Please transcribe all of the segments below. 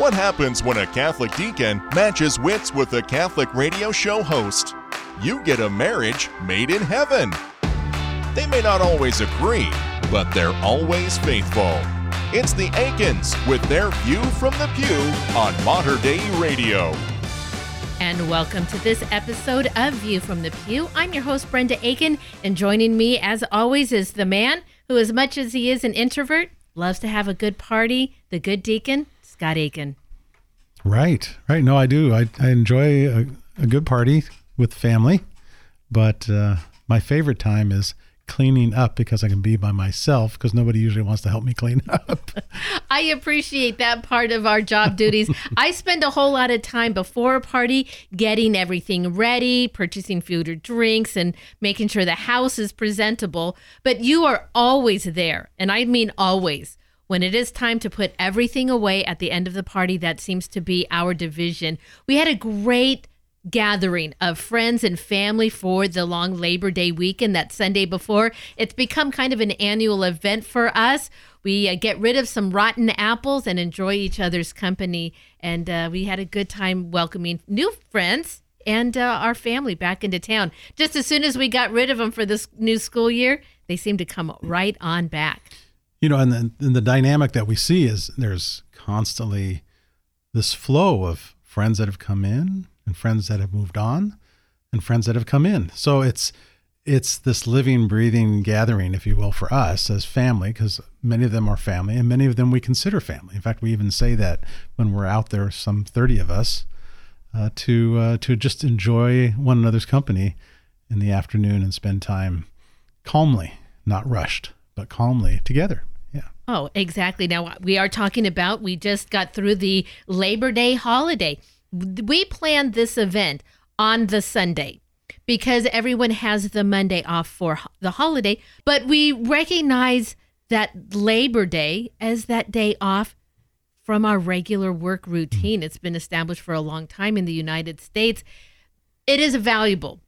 What happens when a Catholic deacon matches wits with a Catholic radio show host? You get a marriage made in heaven. They may not always agree, but they're always faithful. It's the Aikens with their view from the pew on Mater Dei Radio. And welcome to this episode of View from the Pew. I'm your host, Brenda Aiken, and joining me, as always, is the man who, as much as he is an introvert, loves to have a good party, the good deacon, Scott Aiken. Right, right. No, I do. I, I enjoy a, a good party with family, but uh, my favorite time is cleaning up because I can be by myself because nobody usually wants to help me clean up. I appreciate that part of our job duties. I spend a whole lot of time before a party getting everything ready, purchasing food or drinks, and making sure the house is presentable. But you are always there, and I mean always when it is time to put everything away at the end of the party, that seems to be our division. We had a great gathering of friends and family for the long Labor Day weekend that Sunday before. It's become kind of an annual event for us. We uh, get rid of some rotten apples and enjoy each other's company. And uh, we had a good time welcoming new friends and uh, our family back into town. Just as soon as we got rid of them for this new school year, they seem to come right on back you know, and the, and the dynamic that we see is there's constantly this flow of friends that have come in and friends that have moved on and friends that have come in. So it's it's this living, breathing gathering, if you will, for us as family, because many of them are family and many of them we consider family. In fact, we even say that when we're out there, some 30 of us, uh, to uh, to just enjoy one another's company in the afternoon and spend time calmly, not rushed, but calmly together. Oh, exactly. Now, we are talking about, we just got through the Labor Day holiday. We planned this event on the Sunday because everyone has the Monday off for the holiday, but we recognize that Labor Day as that day off from our regular work routine. It's been established for a long time in the United States. It is valuable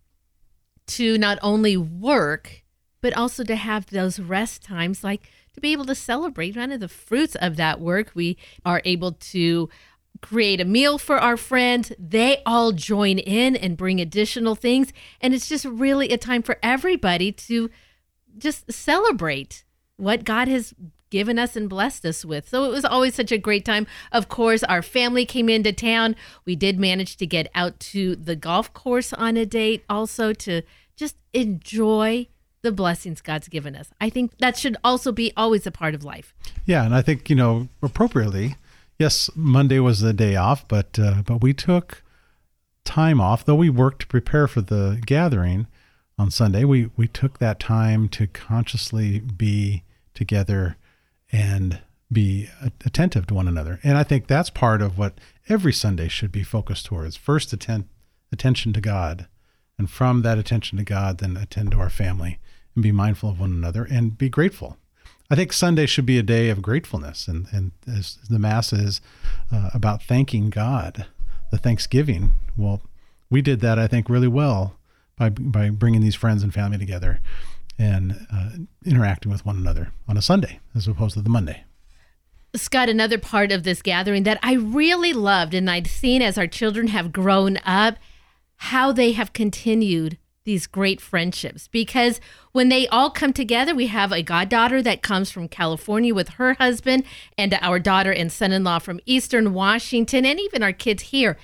to not only work, but also to have those rest times like to be able to celebrate one of the fruits of that work. We are able to create a meal for our friends. They all join in and bring additional things. And it's just really a time for everybody to just celebrate what God has given us and blessed us with. So it was always such a great time. Of course, our family came into town. We did manage to get out to the golf course on a date also to just enjoy the blessings God's given us. I think that should also be always a part of life. Yeah, and I think you know appropriately. Yes, Monday was the day off, but uh, but we took time off. Though we worked to prepare for the gathering on Sunday, we we took that time to consciously be together and be attentive to one another. And I think that's part of what every Sunday should be focused towards. First, attention to God, and from that attention to God, then attend to our family and be mindful of one another and be grateful. I think Sunday should be a day of gratefulness, and and as the mass is uh, about thanking God, the Thanksgiving. Well, we did that I think really well by by bringing these friends and family together and uh, interacting with one another on a Sunday as opposed to the Monday. Scott, another part of this gathering that I really loved and I'd seen as our children have grown up, how they have continued these great friendships because when they all come together, we have a goddaughter that comes from California with her husband, and our daughter and son in law from Eastern Washington, and even our kids here.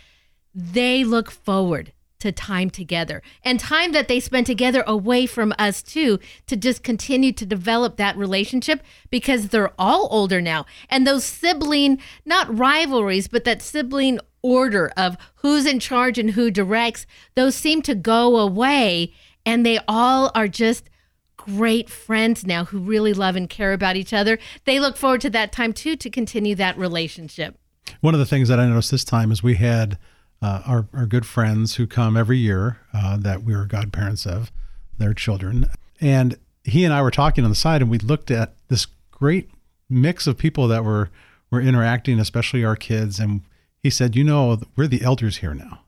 They look forward to time together and time that they spend together away from us too to just continue to develop that relationship because they're all older now and those sibling not rivalries but that sibling order of who's in charge and who directs, those seem to go away. And they all are just great friends now who really love and care about each other. They look forward to that time too to continue that relationship. One of the things that I noticed this time is we had uh, our, our good friends who come every year uh, that we were godparents of, their children. And he and I were talking on the side, and we looked at this great mix of people that were were interacting, especially our kids, and he said, "You know, we're the elders here now,"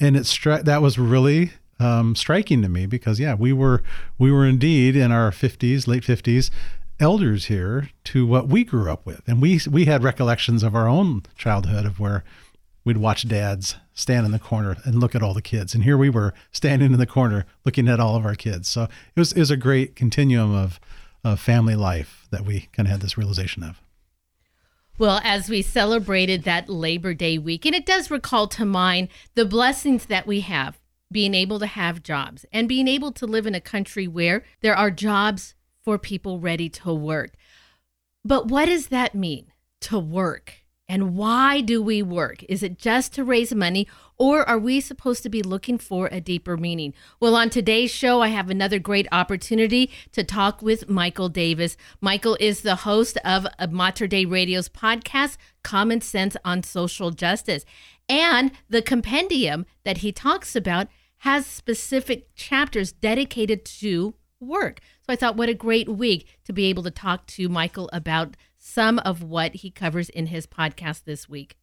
and it stri- that was really um, striking to me because yeah, we were we were indeed in our fifties, late fifties, elders here to what we grew up with, and we we had recollections of our own childhood of where we'd watch dads stand in the corner and look at all the kids, and here we were standing in the corner looking at all of our kids. So it was it was a great continuum of of family life that we kind of had this realization of. Well, as we celebrated that Labor Day week, and it does recall to mind the blessings that we have being able to have jobs and being able to live in a country where there are jobs for people ready to work. But what does that mean to work? And why do we work? Is it just to raise money or are we supposed to be looking for a deeper meaning? Well, on today's show, I have another great opportunity to talk with Michael Davis. Michael is the host of Mater Dei Radio's podcast, Common Sense on Social Justice. And the compendium that he talks about has specific chapters dedicated to work. So I thought, what a great week to be able to talk to Michael about some of what he covers in his podcast this week.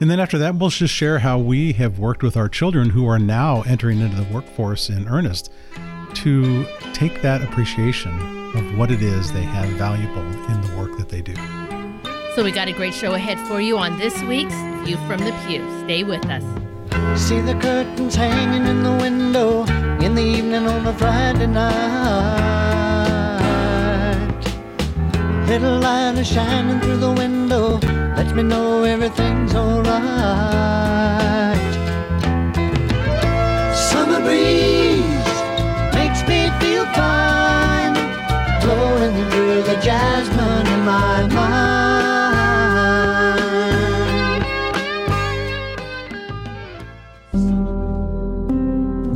And then after that, we'll just share how we have worked with our children who are now entering into the workforce in earnest to take that appreciation of what it is they have valuable in the work that they do. So we got a great show ahead for you on this week's View from the Pew. Stay with us. See the curtains hanging in the window in the evening on a Friday night. Little light is shining through the window, lets me know everything's alright. Summer breeze makes me feel fine, blowing through the jasmine in my mind.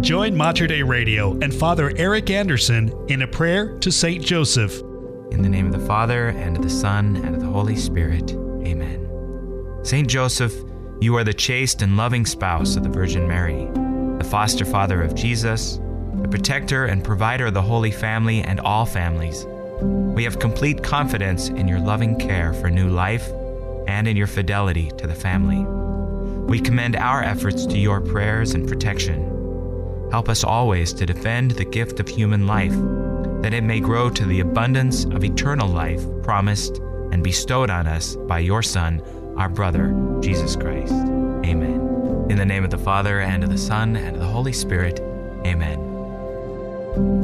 Join Mater Dei Radio and Father Eric Anderson in a prayer to Saint Joseph in the name of the Father, and of the Son, and of the Holy Spirit. Amen. Saint Joseph, you are the chaste and loving spouse of the Virgin Mary, the foster father of Jesus, the protector and provider of the Holy Family and all families. We have complete confidence in your loving care for new life and in your fidelity to the family. We commend our efforts to your prayers and protection. Help us always to defend the gift of human life that it may grow to the abundance of eternal life promised and bestowed on us by your Son, our brother, Jesus Christ. Amen. In the name of the Father, and of the Son, and of the Holy Spirit. Amen.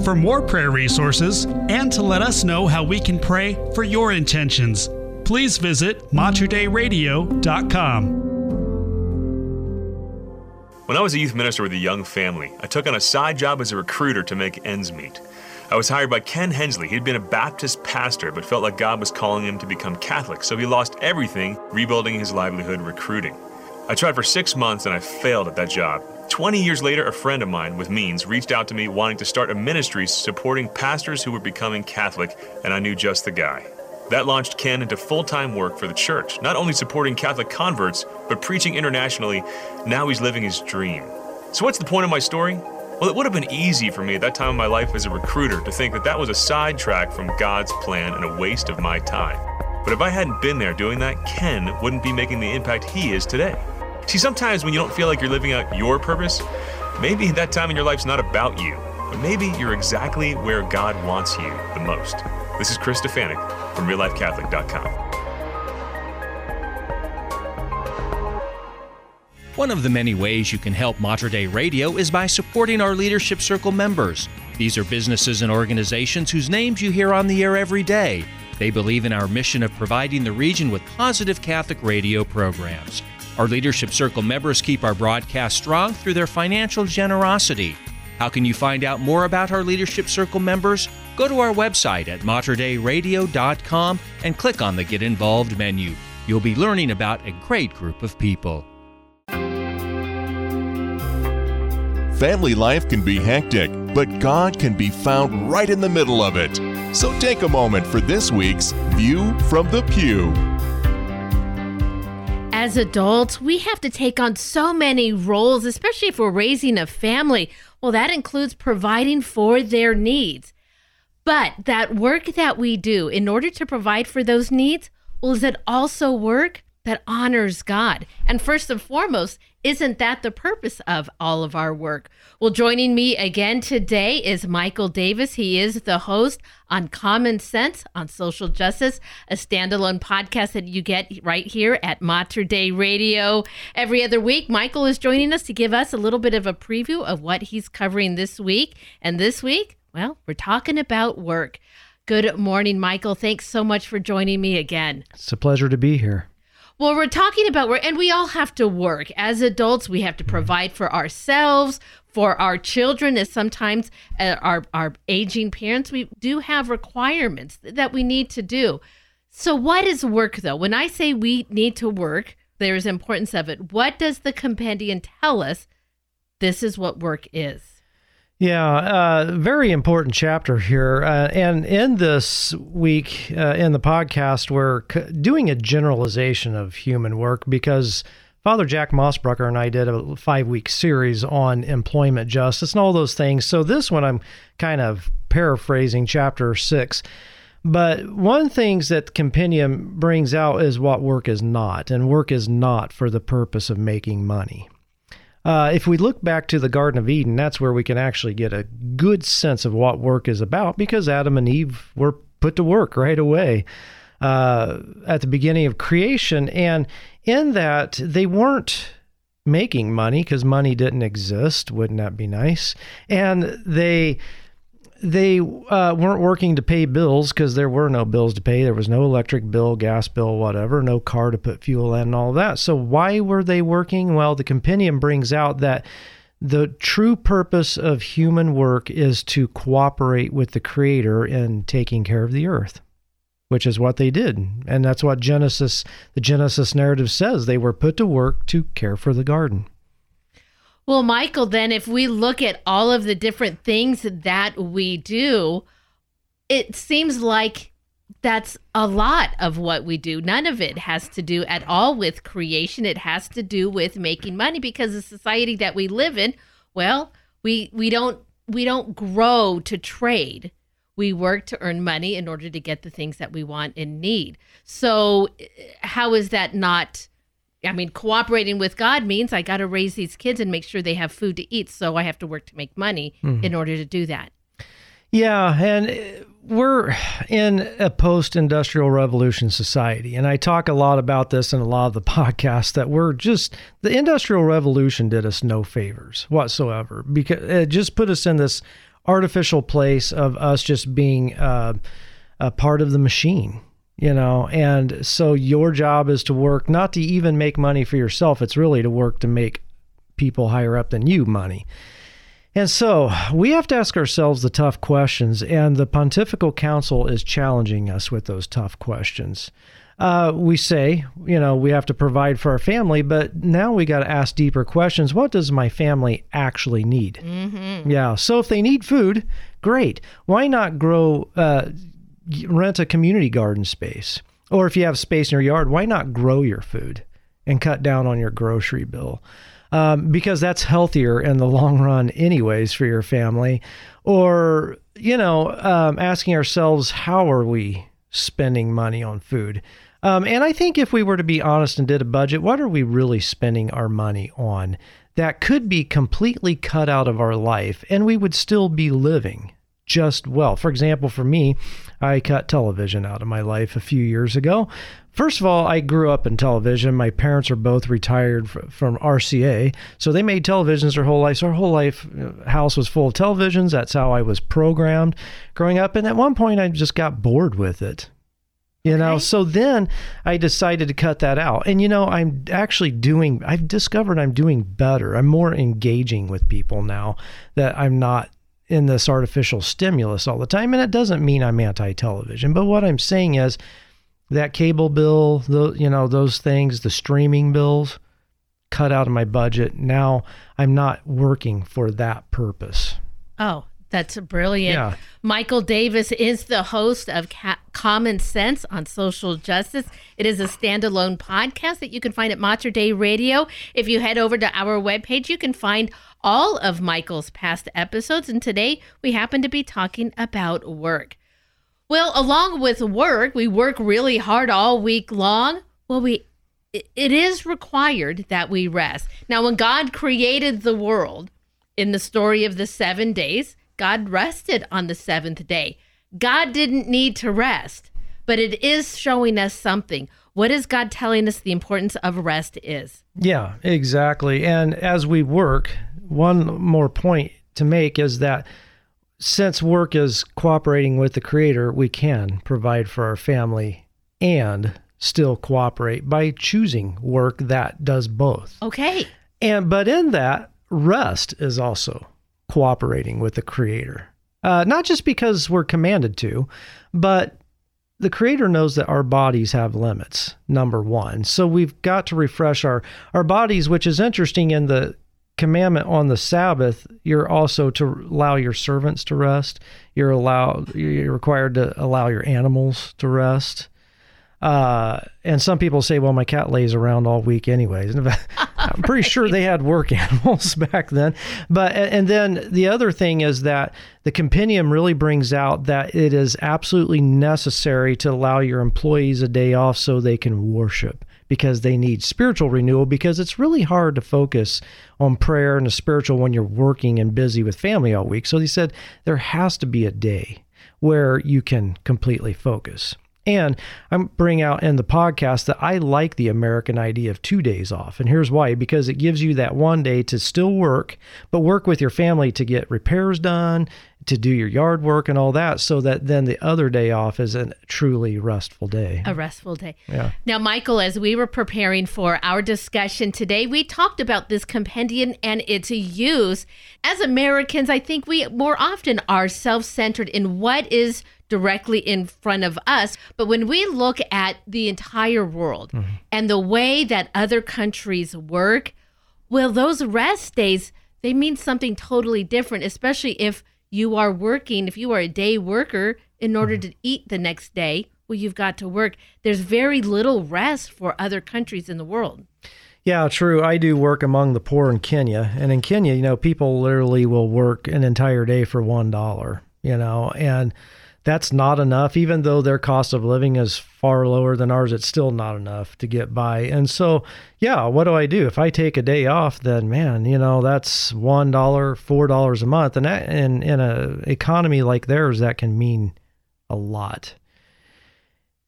For more prayer resources and to let us know how we can pray for your intentions, please visit materdeiradio.com. When I was a youth minister with a young family, I took on a side job as a recruiter to make ends meet. I was hired by Ken Hensley. He'd been a Baptist pastor, but felt like God was calling him to become Catholic, so he lost everything rebuilding his livelihood recruiting. I tried for six months and I failed at that job. 20 years later, a friend of mine with means reached out to me wanting to start a ministry supporting pastors who were becoming Catholic, and I knew just the guy. That launched Ken into full time work for the church, not only supporting Catholic converts, but preaching internationally. Now he's living his dream. So, what's the point of my story? Well, it would have been easy for me at that time of my life as a recruiter to think that that was a sidetrack from God's plan and a waste of my time. But if I hadn't been there doing that, Ken wouldn't be making the impact he is today. See, sometimes when you don't feel like you're living out your purpose, maybe that time in your life's not about you, but maybe you're exactly where God wants you the most. This is Chris Stefanick from RealLifeCatholic.com. One of the many ways you can help Mater Dei Radio is by supporting our Leadership Circle members. These are businesses and organizations whose names you hear on the air every day. They believe in our mission of providing the region with positive Catholic radio programs. Our Leadership Circle members keep our broadcast strong through their financial generosity. How can you find out more about our Leadership Circle members? Go to our website at materdeiradio.com and click on the Get Involved menu. You'll be learning about a great group of people. Family life can be hectic, but God can be found right in the middle of it. So take a moment for this week's View from the Pew. As adults, we have to take on so many roles, especially if we're raising a family. Well, that includes providing for their needs. But that work that we do in order to provide for those needs, well, is it also work that honors God. And first and foremost, isn't that the purpose of all of our work? Well, joining me again today is Michael Davis. He is the host on Common Sense on Social Justice, a standalone podcast that you get right here at Mater Dei Radio every other week. Michael is joining us to give us a little bit of a preview of what he's covering this week. And this week, well, we're talking about work. Good morning, Michael. Thanks so much for joining me again. It's a pleasure to be here. Well, we're talking about work, and we all have to work. As adults, we have to provide for ourselves, for our children, as sometimes uh, our, our aging parents, we do have requirements that we need to do. So, what is work, though? When I say we need to work, there is importance of it. What does the compendium tell us? This is what work is. Yeah, uh, very important chapter here. Uh, and in this week uh, in the podcast, we're c- doing a generalization of human work because Father Jack Mossbrucker and I did a five week series on employment justice and all those things. So this one, I'm kind of paraphrasing chapter six. But one things that compendium brings out is what work is not, and work is not for the purpose of making money. Uh, if we look back to the Garden of Eden, that's where we can actually get a good sense of what work is about because Adam and Eve were put to work right away uh, at the beginning of creation. And in that, they weren't making money because money didn't exist. Wouldn't that be nice? And they they uh, weren't working to pay bills because there were no bills to pay. There was no electric bill, gas bill, whatever, no car to put fuel in, and all that. So, why were they working? Well, the compendium brings out that the true purpose of human work is to cooperate with the Creator in taking care of the earth, which is what they did. And that's what Genesis, the Genesis narrative says. They were put to work to care for the garden. Well, Michael, then if we look at all of the different things that we do, it seems like that's a lot of what we do. None of it has to do at all with creation. It has to do with making money because the society that we live in, well, we we don't we don't grow to trade. We work to earn money in order to get the things that we want and need. So eh, how is that not I mean, cooperating with God means I got to raise these kids and make sure they have food to eat. So I have to work to make money mm-hmm. in order to do that. Yeah. And we're in a post industrial revolution society. And I talk a lot about this in a lot of the podcasts that we're just, the industrial revolution did us no favors whatsoever because it just put us in this artificial place of us just being uh, a part of the machine you know and so your job is to work not to even make money for yourself it's really to work to make people higher up than you money. And so we have to ask ourselves the tough questions and the pontifical council is challenging us with those tough questions. Uh, we say you know we have to provide for our family but now we got to ask deeper questions. What does my family actually need? Mm-hmm. yeah so if they need food great. Why not grow uh, rent a community garden space. Or if you have space in your yard, why not grow your food and cut down on your grocery bill? Um, because that's healthier in the long run, anyways, for your family. Or, you know, um, asking ourselves, how are we spending money on food? Um, and I think if we were to be honest and did a budget, what are we really spending our money on that could be completely cut out of our life and we would still be living? Just well. For example, for me, I cut television out of my life a few years ago. First of all, I grew up in television. My parents are both retired from RCA, so they made televisions their whole life. So our whole life uh, house was full of televisions. That's how I was programmed growing up. And at one point, I just got bored with it. You okay. know, so then I decided to cut that out. And you know, I'm actually doing I've discovered I'm doing better. I'm more engaging with people now that I'm not in this artificial stimulus all the time. And it doesn't mean I'm anti television, but what I'm saying is that cable bill, the, you know, those things, the streaming bills, cut out of my budget. Now I'm not working for that purpose. Oh, that's brilliant. Yeah. Michael Davis is the host of Ca- Common Sense on Social Justice. It is a standalone podcast that you can find at Mater Dei Radio. If you head over to our webpage, you can find all of Michael's past episodes. And today we happen to be talking about work. Well, along with work, we work really hard all week long. Well, we it, it is required that we rest. Now, when God created the world in the story of the seven days, God rested on the seventh day. God didn't need to rest, but it is showing us something. What is God telling us the importance of rest is? Yeah, exactly. And as we work, one more point to make is that since work is cooperating with the creator, we can provide for our family and still cooperate by choosing work that does both. Okay. And but in that, rest is also cooperating with the creator. Uh, not just because we're commanded to, but the creator knows that our bodies have limits number one. So we've got to refresh our our bodies which is interesting in the commandment on the sabbath you're also to allow your servants to rest. You're allowed you're required to allow your animals to rest uh, and some people say, well, my cat lays around all week anyways. I'm pretty sure they had work animals back then. But, and then the other thing is that the compendium really brings out that it is absolutely necessary to allow your employees a day off so they can worship because they need spiritual renewal because it's really hard to focus on prayer and the spiritual when you're working and busy with family all week. So he said there has to be a day where you can completely focus. And I'm bringing out in the podcast that I like the American idea of two days off. And here's why because it gives you that one day to still work, but work with your family to get repairs done, to do your yard work and all that, so that then the other day off is a truly restful day. A restful day. Yeah. Now, Michael, as we were preparing for our discussion today, we talked about this compendium and its use. As Americans, I think we more often are self centered in what is directly in front of us. But when we look at the entire world mm-hmm. and the way that other countries work, well, those rest days, they mean something totally different, especially if you are working, if you are a day worker, in order mm-hmm. to eat the next day, well, you've got to work. There's very little rest for other countries in the world. Yeah, true. I do work among the poor in Kenya. And in Kenya, you know, people literally will work an entire day for $1, you know, and that's not enough. Even though their cost of living is far lower than ours, it's still not enough to get by. And so, yeah, what do I do? If I take a day off, then man, you know, that's one dollar, four dollars a month, and that, in in a economy like theirs, that can mean a lot.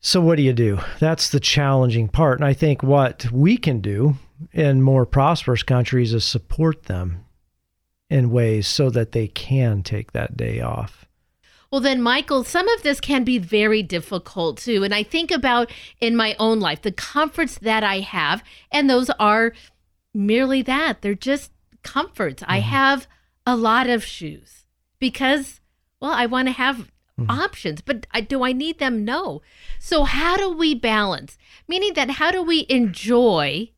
So what do you do? That's the challenging part. And I think what we can do in more prosperous countries is support them in ways so that they can take that day off. Well, then, Michael, some of this can be very difficult too. And I think about in my own life the comforts that I have, and those are merely that they're just comforts. Mm-hmm. I have a lot of shoes because, well, I want to have mm-hmm. options, but I, do I need them? No. So, how do we balance? Meaning that how do we enjoy?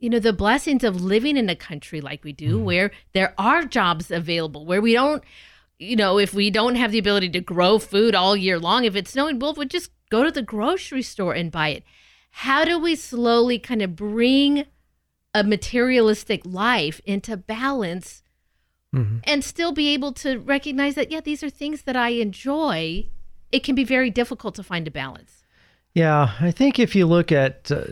you know the blessings of living in a country like we do mm. where there are jobs available where we don't you know, if we don't have the ability to grow food all year long, if it's snowing, we'll, just go to the grocery store and buy it. How do we slowly kind of bring a materialistic life into balance mm-hmm. and still be able to recognize that, yeah, these are things that I enjoy? It can be very difficult to find a balance. Yeah, I think if you look at uh,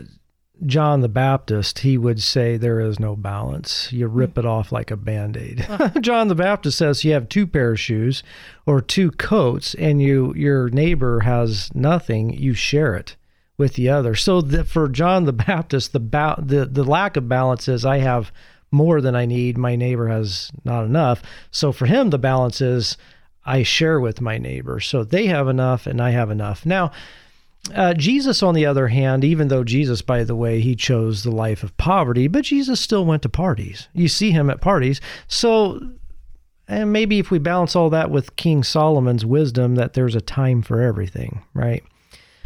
John the Baptist, he would say there is no balance. You hmm. rip it off like a band aid. John the Baptist says you have two pair of shoes or two coats and you your neighbor has nothing, you share it with the other. So the, for John the Baptist, the, ba- the the lack of balance is I have more than I need, my neighbor has not enough. So for him the balance is I share with my neighbor. So they have enough and I have enough. Now, uh, Jesus, on the other hand, even though Jesus, by the way, he chose the life of poverty, but Jesus still went to parties. You see him at parties. So, and maybe if we balance all that with King Solomon's wisdom, that there's a time for everything, right?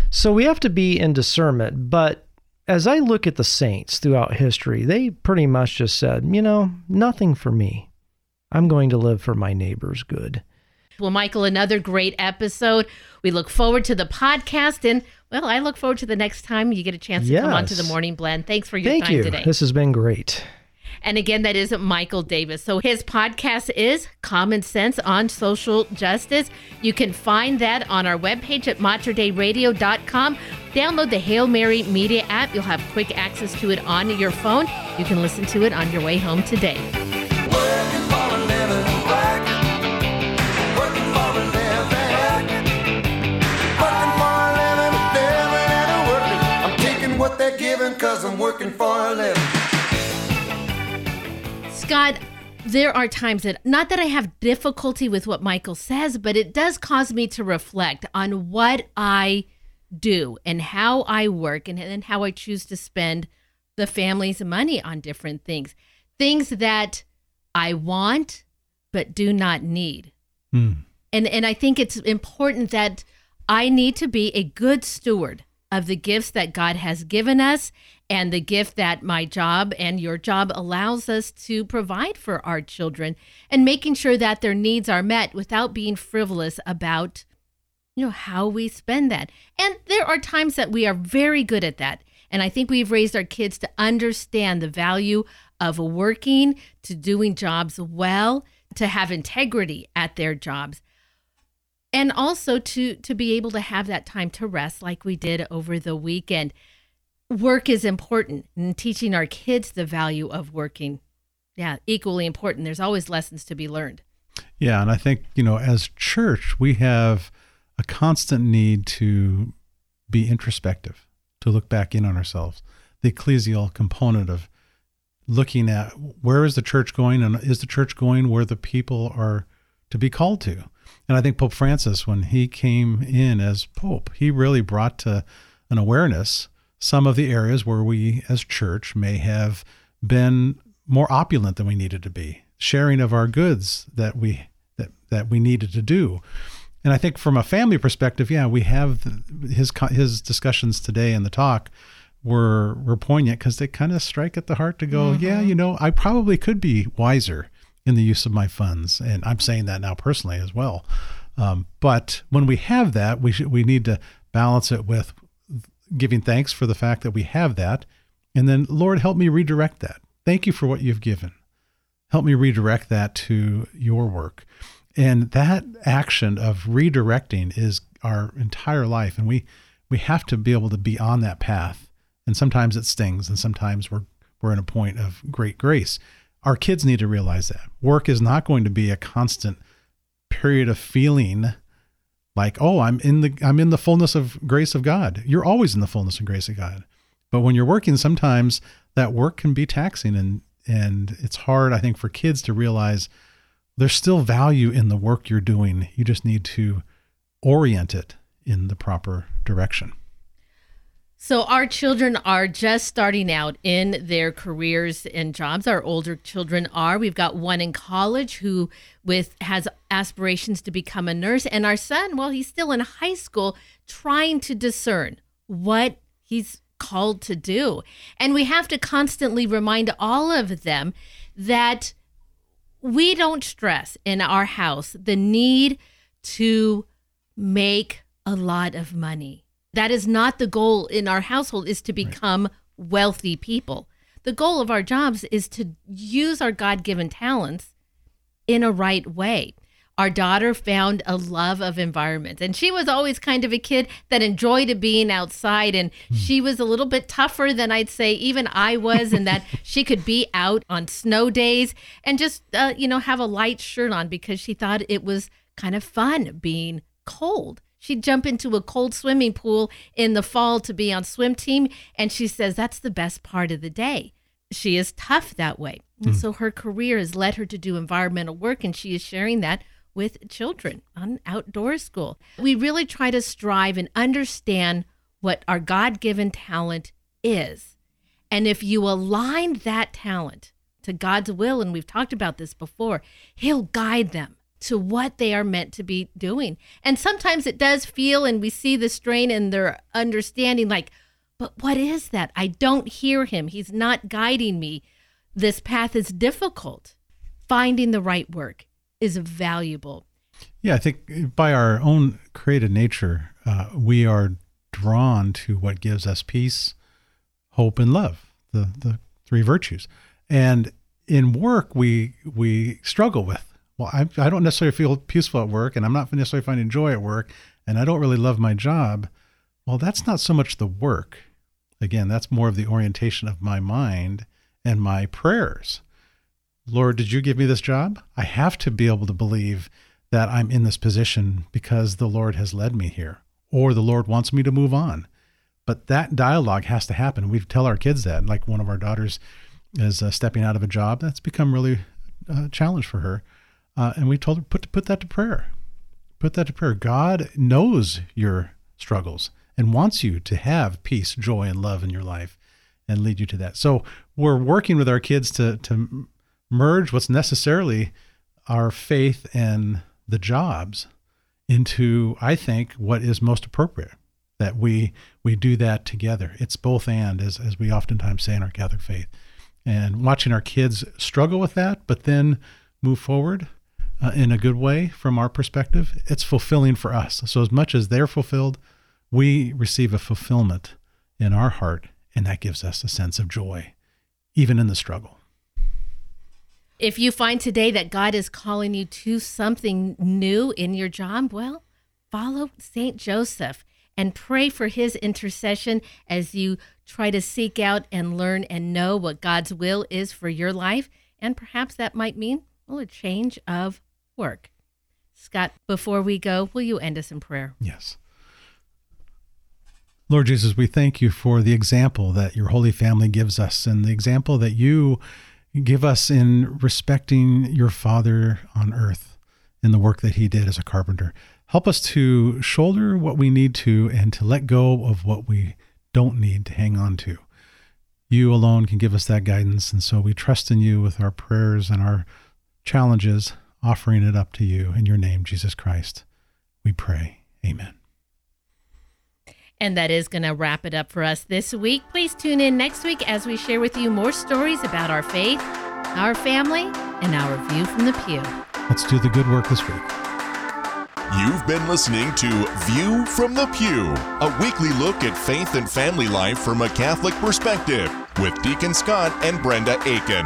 So we have to be in discernment. But as I look at the saints throughout history, they pretty much just said, you know, nothing for me. I'm going to live for my neighbor's good. Well, Michael, another great episode. We look forward to the podcast and well, I look forward to the next time you get a chance to yes. come onto the morning blend. Thanks for your Thank time you. today. This has been great. And again, that is Michael Davis. So his podcast is Common Sense on Social Justice. You can find that on our webpage at materdeiradio.com. Download the Hail Mary Media app. You'll have quick access to it on your phone. You can listen to it on your way home today. Cause I'm working for a living. Scott, there are times that, not that I have difficulty with what Michael says, but it does cause me to reflect on what I do and how I work and, and how I choose to spend the family's money on different things. Things that I want but do not need. Hmm. And and I think it's important that I need to be a good steward of the gifts that God has given us and the gift that my job and your job allows us to provide for our children and making sure that their needs are met without being frivolous about you know how we spend that. And there are times that we are very good at that. And I think we've raised our kids to understand the value of working, to doing jobs well, to have integrity at their jobs. And also to to be able to have that time to rest like we did over the weekend. Work is important and teaching our kids the value of working. Yeah, equally important. There's always lessons to be learned. Yeah, and I think, you know, as church, we have a constant need to be introspective, to look back in on ourselves. The ecclesial component of looking at where is the church going and is the church going where the people are to be called to. And I think Pope Francis, when he came in as Pope, he really brought to an awareness some of the areas where we as church may have been more opulent than we needed to be, sharing of our goods that we that that we needed to do. And I think from a family perspective, yeah, we have the, his his discussions today in the talk were were poignant because they kind of strike at the heart to go, mm-hmm. yeah, you know, I probably could be wiser in the use of my funds, and I'm saying that now personally as well. Um, but when we have that, we should we need to balance it with giving thanks for the fact that we have that, and then Lord, help me redirect that. Thank you for what you've given. Help me redirect that to your work. And that action of redirecting is our entire life. And we, we have to be able to be on that path. And sometimes it stings, and sometimes we're, we're in a point of great grace. Our kids need to realize that work is not going to be a constant period of feeling like, oh, I'm in the I'm in the fullness of grace of God. You're always in the fullness of grace of God. But when you're working, sometimes that work can be taxing and and it's hard, I think, for kids to realize there's still value in the work you're doing. You just need to orient it in the proper direction. So our children are just starting out in their careers and jobs. Our older children are. We've got one in college who with has aspirations to become a nurse and our son, well, he's still in high school trying to discern what he's called to do. And we have to constantly remind all of them that we don't stress in our house the need to make a lot of money. That is not the goal in our household is to become wealthy people. The goal of our jobs is to use our God-given talents in a right way. Our daughter found a love of environment and she was always kind of a kid that enjoyed being outside and she was a little bit tougher than I'd say even I was in that she could be out on snow days and just uh, you know have a light shirt on because she thought it was kind of fun being cold. She'd jump into a cold swimming pool in the fall to be on swim team and she says that's the best part of the day. She is tough that way. And hmm. so her career has led her to do environmental work and she is sharing that with children on outdoor school. We really try to strive and understand what our God given talent is. And if you align that talent to God's will, and we've talked about this before, He'll guide them to what they are meant to be doing. And sometimes it does feel, and we see the strain in their understanding like, but what is that? I don't hear Him. He's not guiding me. This path is difficult. Finding the right work is valuable. Yeah, I think by our own created nature, uh, we are drawn to what gives us peace, hope, and love the the three virtues. And in work we we struggle with. Well, I, I don't necessarily feel peaceful at work, and I'm not necessarily finding joy at work, and I don't really love my job. Well, that's not so much the work. Again, that's more of the orientation of my mind and my prayers. Lord, did you give me this job? I have to be able to believe that I'm in this position because the Lord has led me here, or the Lord wants me to move on. But that dialogue has to happen. We tell our kids that. Like one of our daughters is uh, stepping out of a job. That's become really a challenge for her. Uh, and we told her put put that to prayer. Put that to prayer. God knows your struggles and wants you to have peace, joy, and love in your life, and lead you to that. So we're working with our kids to to merge what's necessarily our faith and the jobs into, I think, what is most appropriate. That we we do that together. It's both and, as as we oftentimes say in our Catholic faith. And watching our kids struggle with that, but then move forward uh, in a good way from our perspective, it's fulfilling for us. So, as much as they're fulfilled, we receive a fulfillment in our heart, and that gives us a sense of joy, even in the struggle. If you find today that God is calling you to something new in your job, well, follow St. Joseph and pray for his intercession as you try to seek out and learn and know what God's will is for your life. And perhaps that might mean well, a change of work. Scott, before we go, will you end us in prayer? Yes. Lord Jesus, we thank you for the example that your Holy Family gives us and the example that you give us in respecting your Father on earth in the work that he did as a carpenter. Help us to shoulder what we need to and to let go of what we don't need to hang on to. You alone can give us that guidance. And so we trust in you with our prayers and our challenges, offering it up to you in your name, Jesus Christ. We pray. Amen. And that is going to wrap it up for us this week. Please tune in next week as we share with you more stories about our faith, our family, and our view from the pew. Let's do the good work this week. You've been listening to View from the Pew, a weekly look at faith and family life from a Catholic perspective with Deacon Scott and Brenda Aiken.